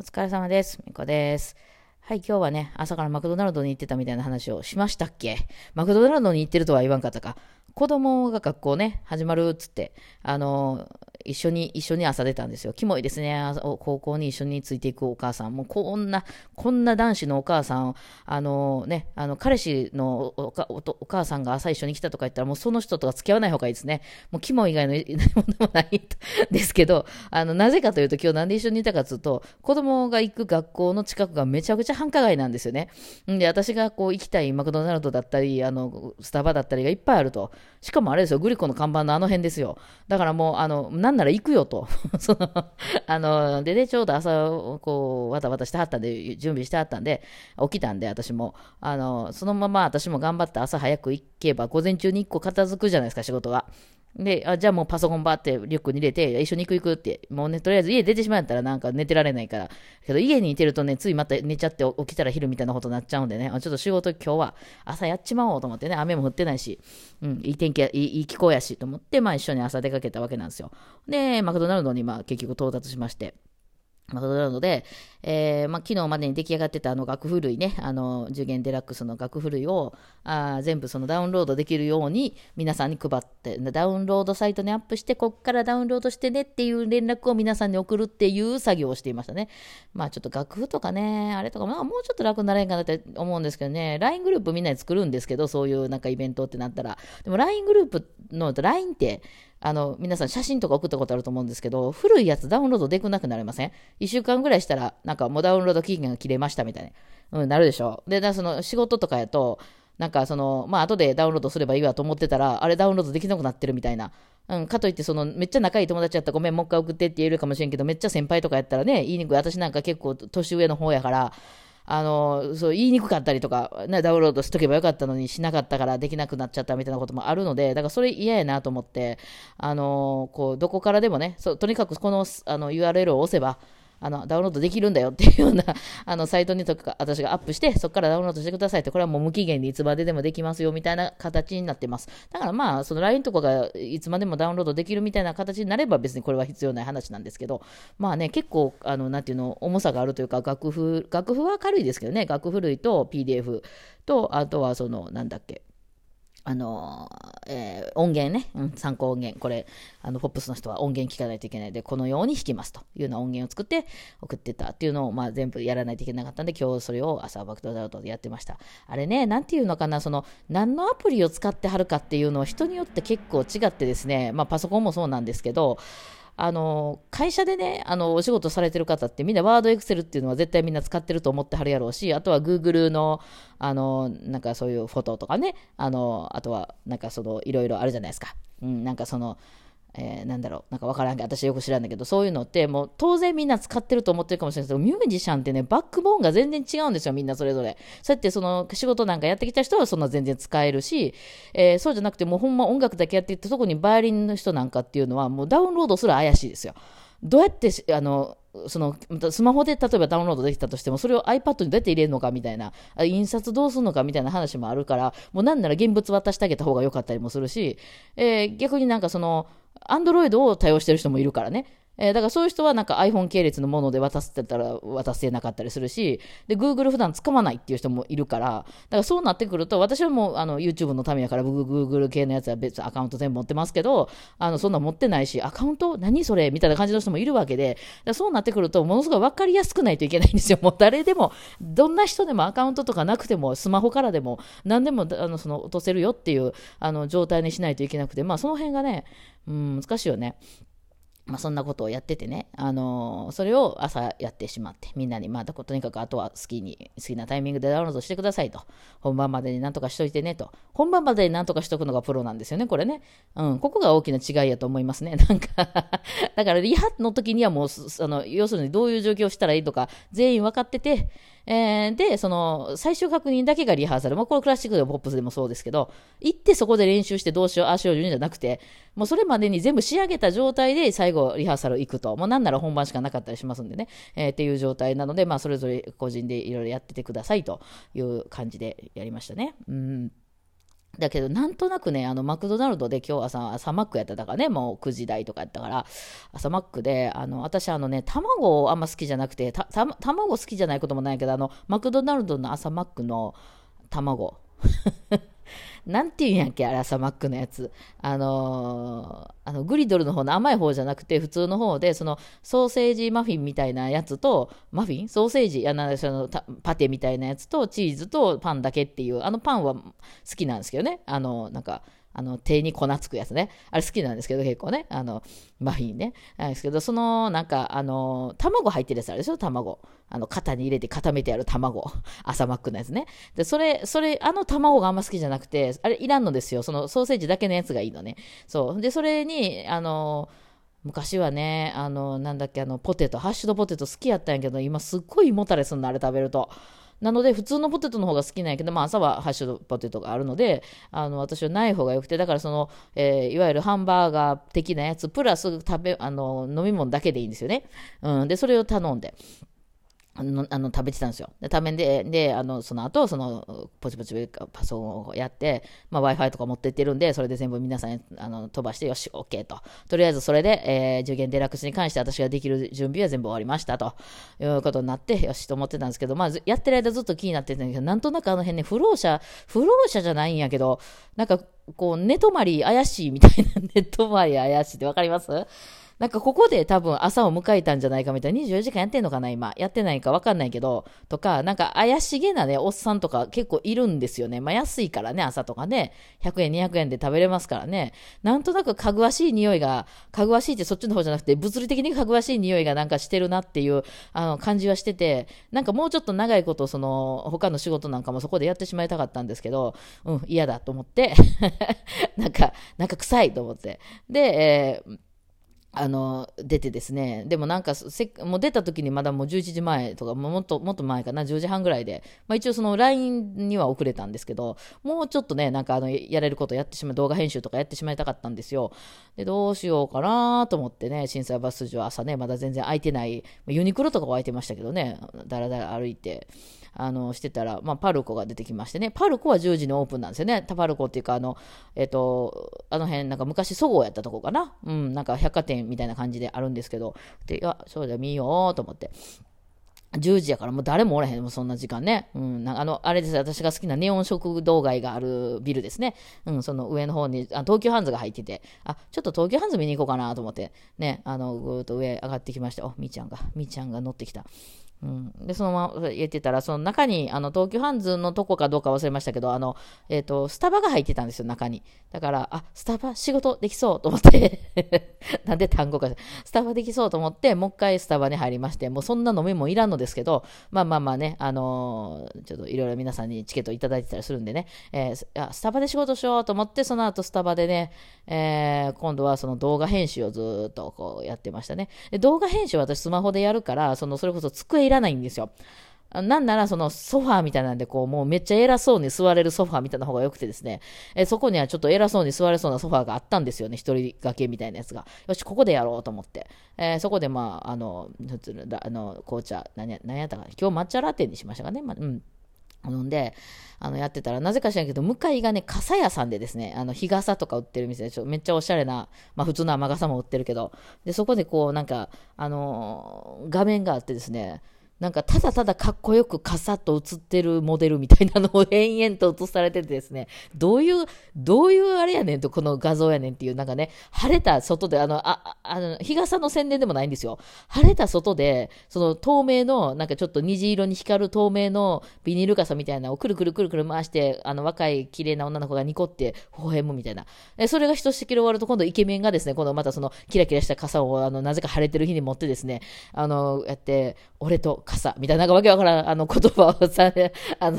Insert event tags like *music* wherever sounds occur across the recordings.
お疲れ様です。みこです。はい、今日はね、朝からマクドナルドに行ってたみたいな話をしましたっけ？マクドナルドに行ってるとは言わんかったか。子供が学校ね、始まるっつって、あの一緒に、一緒に朝出たんですよ。キモいですね。高校に一緒についていくお母さん。もうこんな、こんな男子のお母さんを、あのね、あの、彼氏のおかおお母さんが朝一緒に来たとか言ったら、もうその人とは付き合わない方がいいですね。もうキモ以外の何 *laughs* もでもないですけど、あの、なぜかというと今日なんで一緒にいたかというと、子供が行く学校の近くがめちゃくちゃ繁華街なんですよね。んで、私がこう行きたいマクドナルドだったり、あの、スタバだったりがいっぱいあると。しかもあれですよ、グリコの看板のあの辺ですよ。だからもう、あの、なんなら行くよと。*laughs* その、あの、でね、ちょうど朝、こう、わたわたしてはったんで、準備してはったんで、起きたんで、私も。あの、そのまま私も頑張って朝早く行けば、午前中に1個片付くじゃないですか、仕事が。で、あじゃあもうパソコンバーってリュックに入れて、一緒に行く行くって、もうね、とりあえず家出てしまったらなんか寝てられないから。けど家にいてるとね、ついまた寝ちゃって起きたら昼みたいなことになっちゃうんでね、あちょっと仕事今日は朝やっちまおうと思ってね、雨も降ってないし、うん、いい天気や、いいいい気候やしと思って、まあ一緒に朝出かけたわけなんですよ。で、マクドナルドにまあ結局到達しまして。マクドナルドで、えーまあ、昨日までに出来上がってたあの楽譜類ね、あの、受験デラックスの楽譜類を、あ全部そのダウンロードできるように皆さんに配って、ダウンロードサイトにアップして、こっからダウンロードしてねっていう連絡を皆さんに送るっていう作業をしていましたね。まあちょっと楽譜とかね、あれとか、まあもうちょっと楽になれんかなって思うんですけどね、LINE グループみんなで作るんですけど、そういうなんかイベントってなったら。でも LINE グループの、LINE って、あの、皆さん写真とか送ったことあると思うんですけど、古いやつダウンロードできなくなりません ?1 週間ぐらいしたら、なんかもうダウンロード期限が切れましたみたいな。うん、なるでしょ。で、その仕事とかやと、なんかその、まあ後でダウンロードすればいいわと思ってたら、あれダウンロードできなくなってるみたいな。うん、かといって、その、めっちゃ仲いい友達やったらごめん、もう一回送ってって言えるかもしれんけど、めっちゃ先輩とかやったらね、言いにくい。私なんか結構年上の方やから、あの、そう、言いにくかったりとか、ね、ダウンロードしとけばよかったのにしなかったからできなくなっちゃったみたいなこともあるので、だからそれ嫌やなと思って、あの、こう、どこからでもね、そうとにかくこのあの URL を押せば、あの、ダウンロードできるんだよっていうような、*laughs* あの、サイトにとか、私がアップして、そこからダウンロードしてくださいって、これはもう無期限でいつまででもできますよ、みたいな形になってます。だからまあ、その LINE とかがいつまでもダウンロードできるみたいな形になれば別にこれは必要ない話なんですけど、まあね、結構、あの、なんていうの、重さがあるというか、楽譜、楽譜は軽いですけどね、楽譜類と PDF と、あとはその、なんだっけ、あのえー音源ね、うん、参考音源、これ、あの、ポップスの人は音源聞かないといけないで、このように弾きますと。いうような音源を作って送ってたっていうのを、まあ、全部やらないといけなかったんで、今日それを朝バクドダウトでやってました。あれね、なんていうのかな、その、何のアプリを使ってはるかっていうのは人によって結構違ってですね、まあ、パソコンもそうなんですけど、あの会社でねあのお仕事されてる方ってみんなワードエクセルっていうのは絶対みんな使ってると思ってはるやろうしあとは Google のあのなんかそういうフォトとかねあのあとはなんかそのいろいろあるじゃないですか、うん、なんかそのえーなんだろう、なんかわからんけど、私よく知らんだけど、そういうのって、もう当然みんな使ってると思ってるかもしれないですけど、ミュージシャンってね、バックボーンが全然違うんですよ、みんなそれぞれ。そうやってその仕事なんかやってきた人はそんな全然使えるし、えーそうじゃなくて、もうほんま音楽だけやっていって、特にバイオリンの人なんかっていうのは、もうダウンロードすら怪しいですよ。どうやって、あの、そのスマホで例えばダウンロードできたとしても、それを iPad にどうやって入れるのかみたいな、印刷どうするのかみたいな話もあるから、もうなんなら現物渡してあげた方が良かったりもするし、えー逆になんかその、アンドロイドを対応してる人もいるからね。えーだからそういう人はなんか iPhone 系列のもので渡せたら渡せなかったりするし、で、Google 普段使わないっていう人もいるから、だからそうなってくると、私はもうあの YouTube のためやから Google 系のやつは別アカウント全部持ってますけど、あの、そんな持ってないし、アカウント何それみたいな感じの人もいるわけで、そうなってくると、ものすごい分かりやすくないといけないんですよ。もう誰でも、どんな人でもアカウントとかなくても、スマホからでも、何でもあのその落とせるよっていうあの状態にしないといけなくて、まあその辺がね、うん、難しいよね。まあ、そんなことをやっててね、あのーそれを朝やってしまって、みんなに、まあ、とにかくあとは好きに、好きなタイミングでダウンロードしてくださいと。本番までになんとかしといてねと。本番までになんとかしとくのがプロなんですよね、これね。うん、ここが大きな違いやと思いますね。*laughs* なんかだからリハの時にはもう、あの、要するにどういう状況をしたらいいとか、全員分かってて、えーで、その、最終確認だけがリハーサル。まあ、これクラシックでもポップスでもそうですけど、行ってそこで練習してどうしよう、ああしよう、じゃなくて、もうそれまでに全部仕上げた状態で最後リハーサル行くと。もうなんなら本番しかなかったりしますんでね。えーっていう状態なので、まあ、それぞれ個人でいろいろやっててくださいという感じでやりましたね。うん。だけど、なんとなくね、あの、マクドナルドで今日朝、朝マックやってたからね、もう9時台とかやったから、朝マックで、あの、私あのね、卵あんま好きじゃなくて、た、た卵好きじゃないこともないけど、あの、マクドナルドの朝マックの卵。なんていうんやっけ、あれ、朝マックのやつ。あのー、あの、グリドルの方の甘い方じゃなくて、普通の方で、その、ソーセージマフィンみたいなやつと、マフィン？ソーセージ？やな、その、パテみたいなやつと、チーズとパンだけっていう、あのパンは好きなんですけどね。あの、なんか、あの、手に粉つくやつね。あれ好きなんですけど、結構ね。あの、マフィンね。なんですけど、その、なんか、あの、卵入ってるやつあるでしょ？卵。あの、型に入れて固めてある卵。*laughs* 朝マックのやつね。で、それ、それ、あの卵があんま好きじゃなくて、あれいらんのですよ。そのソーセージだけのやつがいいのね。そう。で、それに、あの、昔はね、あの、なんだっけ、あの、ポテト、ハッシュドポテト好きやったんやけど、今すっごい胃もたれすんの、あれ食べると。なので、普通のポテトの方が好きなんやけど、まあ、朝はハッシュドポテトがあるので、あの、私はない方がよくて、だからその、えー、いわゆるハンバーガー的なやつ、プラス食べ、あの、飲み物だけでいいんですよね。うん。で、それを頼んで。あの、あの食べてたんですよ。で、食べで、で、あの、その後、その、ポチポチパソコンをやって、まあ、Wi-Fi とか持ってってるんで、それで全部皆さん、あの、飛ばして、よし、OK と。とりあえずそれで、えー、受験デラックスに関して私ができる準備は全部終わりました、ということになって、よし、と思ってたんですけど、まあ、やってる間ずっと気になってたんだけど、なんとなくあの辺ね、不老者、不老者じゃないんやけど、なんか、こう、寝泊まり怪しいみたいな、*laughs* 寝泊まり怪しいってわかります？なんかここで多分朝を迎えたんじゃないかみたいな、24時間やってんのかな今。やってないかわかんないけど、とか、なんか怪しげなね、おっさんとか結構いるんですよね。まあ安いからね、朝とかね。100円、200円で食べれますからね。なんとなくかぐわしい匂いが、かぐわしいってそっちの方じゃなくて、物理的にかぐわしい匂いがなんかしてるなっていう、あの、感じはしてて、なんかもうちょっと長いこと、その、他の仕事なんかもそこでやってしまいたかったんですけど、うん、嫌だと思って、*laughs* なんか、なんか臭いと思って。で、えーあの、出てですね、でもなんかせ、もう出た時にまだもう11時前とか、もっと、もっと前かな、10時半ぐらいで、まあ一応その LINE には遅れたんですけど、もうちょっとね、なんかあの、やれることやってしまう、動画編集とかやってしまいたかったんですよ。で、どうしようかなと思ってね、震災バス筋は朝ね、まだ全然空いてない、ユニクロとかは空いてましたけどね、だらだら歩いて、あの、してたら、まあ、パルコが出てきましてね、パルコは10時にオープンなんですよね。タパルコっていうか、あの、えっ、ー、と、あの辺、なんか昔、そごうやったとこかな。うん、なんか百貨店みたいな感じであるんですけど、で、いや、そうだ、見ようと思って。10時やからもう誰もおらへん、もうそんな時間ね。うん、あの、あれです、私が好きなネオン食堂街があるビルですね。うん、その上の方に、あ東急ハンズが入ってて、あ、ちょっと東急ハンズ見に行こうかなと思って、ね、あの、ぐーっと上上がってきました。お、みーちゃんが、みーちゃんが乗ってきた。うん、で、そのまま言ってたら、その中に、あの、東急ハンズのとこかどうか忘れましたけど、あの、え、ー、と、スタバが入ってたんですよ、中に。だから、あ、スタバ仕事できそうと思って *laughs* なんで単語か、スタバできそうと思って、もう一回スタバに入りまして、もうそんな飲みもいらんのですけど、まあまあまあね、あのー、ちょっといろいろ皆さんにチケットいただいてたりするんでね、えー、スタバで仕事しようと思って、その後スタバでね、えー、今度はその動画編集をずっとこうやってましたね。で動画編集私スマホでやるから、その、それこそ机らないんですよ。なんならそのソファーみたいなんでこうもうめっちゃ偉そうに座れるソファーみたいな方が良くてですね、えそこにはちょっと偉そうに座れそうなソファーがあったんですよね、一人掛けみたいなやつが。よし、ここでやろうと思って。えー、そこでまあ、あの、普通の、あの、紅茶、何や、何やったかな。今日抹茶ラテにしましたかね。まあ、うん。飲んで、あの、やってたら、なぜか知らんけど、向かいがね、傘屋さんでですね、あの、日傘とか売ってる店で、ちょめっちゃおしゃれな、まあ普通の雨傘も売ってるけど、で、そこでこう、なんか、あのー、画面があってですね、なんかただただかっこよくカサッと映ってるモデルみたいなのを延々と映されててですね、どういう、どういうあれやねんと、この画像やねんっていう、なんかね、晴れた外で、あの、あ、あの、日傘の宣伝でもないんですよ。晴れた外で、その透明の、なんかちょっと虹色に光る透明のビニール傘みたいなのをくるくるくるくる回して、あの、若い綺麗な女の子がニコって微笑むみたいな。え、それがひとしきり終わると、今度イケメンがですね、今度またそのキラキラした傘を、あの、なぜか晴れてる日に持ってですね、あの、やって、俺と傘、みたいな、なんかわけわからん、あの、言葉をさ、*laughs* あの、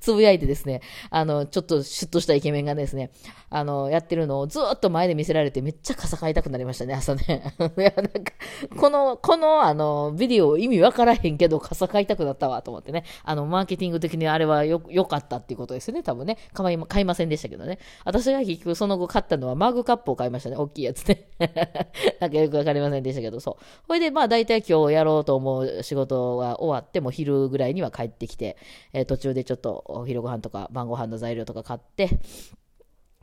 つぶやいてですね、あの、ちょっとシュッとしたイケメンがですね、あの、やってるのをずっと前で見せられて、めっちゃ傘買いたくなりましたね、朝ね。*laughs* いや、なんか、この、この、あの、ビデオ意味わからへんけど、傘買いたくなったわ、と思ってね。あの、マーケティング的にあれはよ、良かったっていうことですね、多分ね。買い買いませんでしたけどね。私が結局その後買ったのはマグカップを買いましたね、大きいやつね。*laughs* なんかよくわかりませんでしたけど、そう。ほいで、まあ、大体今日やろうと思う仕事はが終わって、も昼ぐらいには帰ってきて、えー、途中でちょっとお昼ご飯とか晩ご飯の材料とか買って、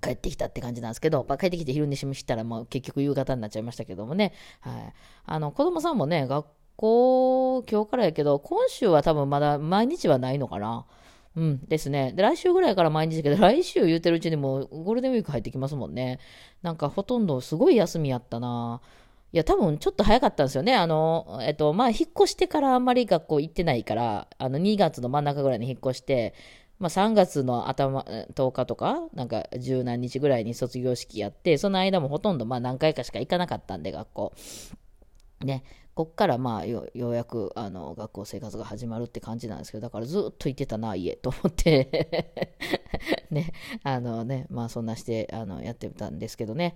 帰ってきたって感じなんですけど、まあ、帰ってきて昼寝ししたらもう結局夕方になっちゃいましたけどもね。はい。あの、子供さんもね、学校、今日からやけど、今週は多分まだ毎日はないのかな。うん、ですね。で、来週ぐらいから毎日だけど、来週言うてるうちにもゴールデンウィーク入ってきますもんね。なんかほとんどすごい休みやったな。や、多分ちょっと早かったんですよね。あの、えっと、まあ、引っ越してからあんまり学校行ってないから、あの、2月の真ん中ぐらいに引っ越して、まあ、3月の頭、10日とか、なんか十何日ぐらいに卒業式やって、その間もほとんどまあ何回かしか行かなかったんで、学校。ね、こっからまあようやくあの学校生活が始まるって感じなんですけど、だからずっと行ってたな、家と思って *laughs* ね、あのね、まあそんなしてあのやってたんですけどね。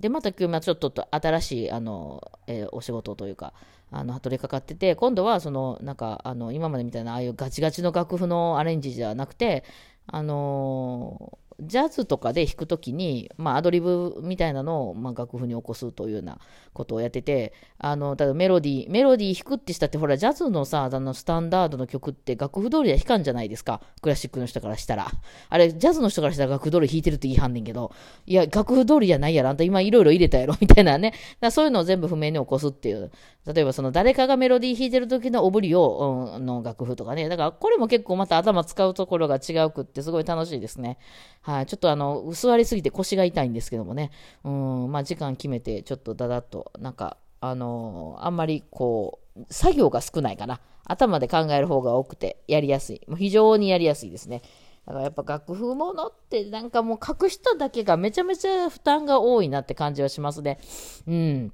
で、また今日、ちょっと新しいあの、えー、お仕事というか、あの、取りかかってて、今度は、その、なんか、あの、今までみたいな、ああいうガチガチの楽譜のアレンジじゃなくて、あのジャズとかで弾くときに、まあ、アドリブみたいなのを、まあ、楽譜に起こすというようなことをやってて、あの、ただメロディー、メロディー弾くってしたって、ほら、ジャズのさ、あの、スタンダードの曲って楽譜通りは弾かんじゃないですか。クラシックの人からしたら。あれ、ジャズの人からしたら楽譜通り弾いてるって言いはんねんけど、いや、楽譜通りじゃないやろ。あんた今いろいろ入れたやろ。みたいなね。だそういうのを全部譜面に起こすっていう。例えば、その、誰かがメロディー弾いてる時のオブリを、うん、の楽譜とかね。だから、これも結構また頭使うところが違うくって、すごい楽しいですね。はい、ちょっとあの、座りすぎて腰が痛いんですけどもね。うん、まあ、時間決めて、ちょっとだだっと、なんか、あのあんまりこう、作業が少ないかな。頭で考える方が多くて、やりやすい。もう非常にやりやすいですね。だからやっぱ楽譜ものってなんかもう書く人だけがめちゃめちゃ負担が多いなって感じはしますね。うん。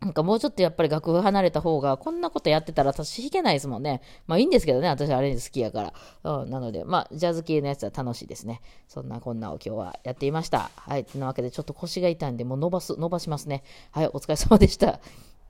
なんかもうちょっとやっぱり楽譜離れた方が、こんなことやってたら私弾けないですもんね。まあいいんですけどね、私アレンジ好きやから。うん、なので、まあジャズ系のやつは楽しいですね。そんなこんなを今日はやっていました。はい。というわけでちょっと腰が痛いんで、もう伸ばす、伸ばしますね。はい、お疲れ様でした。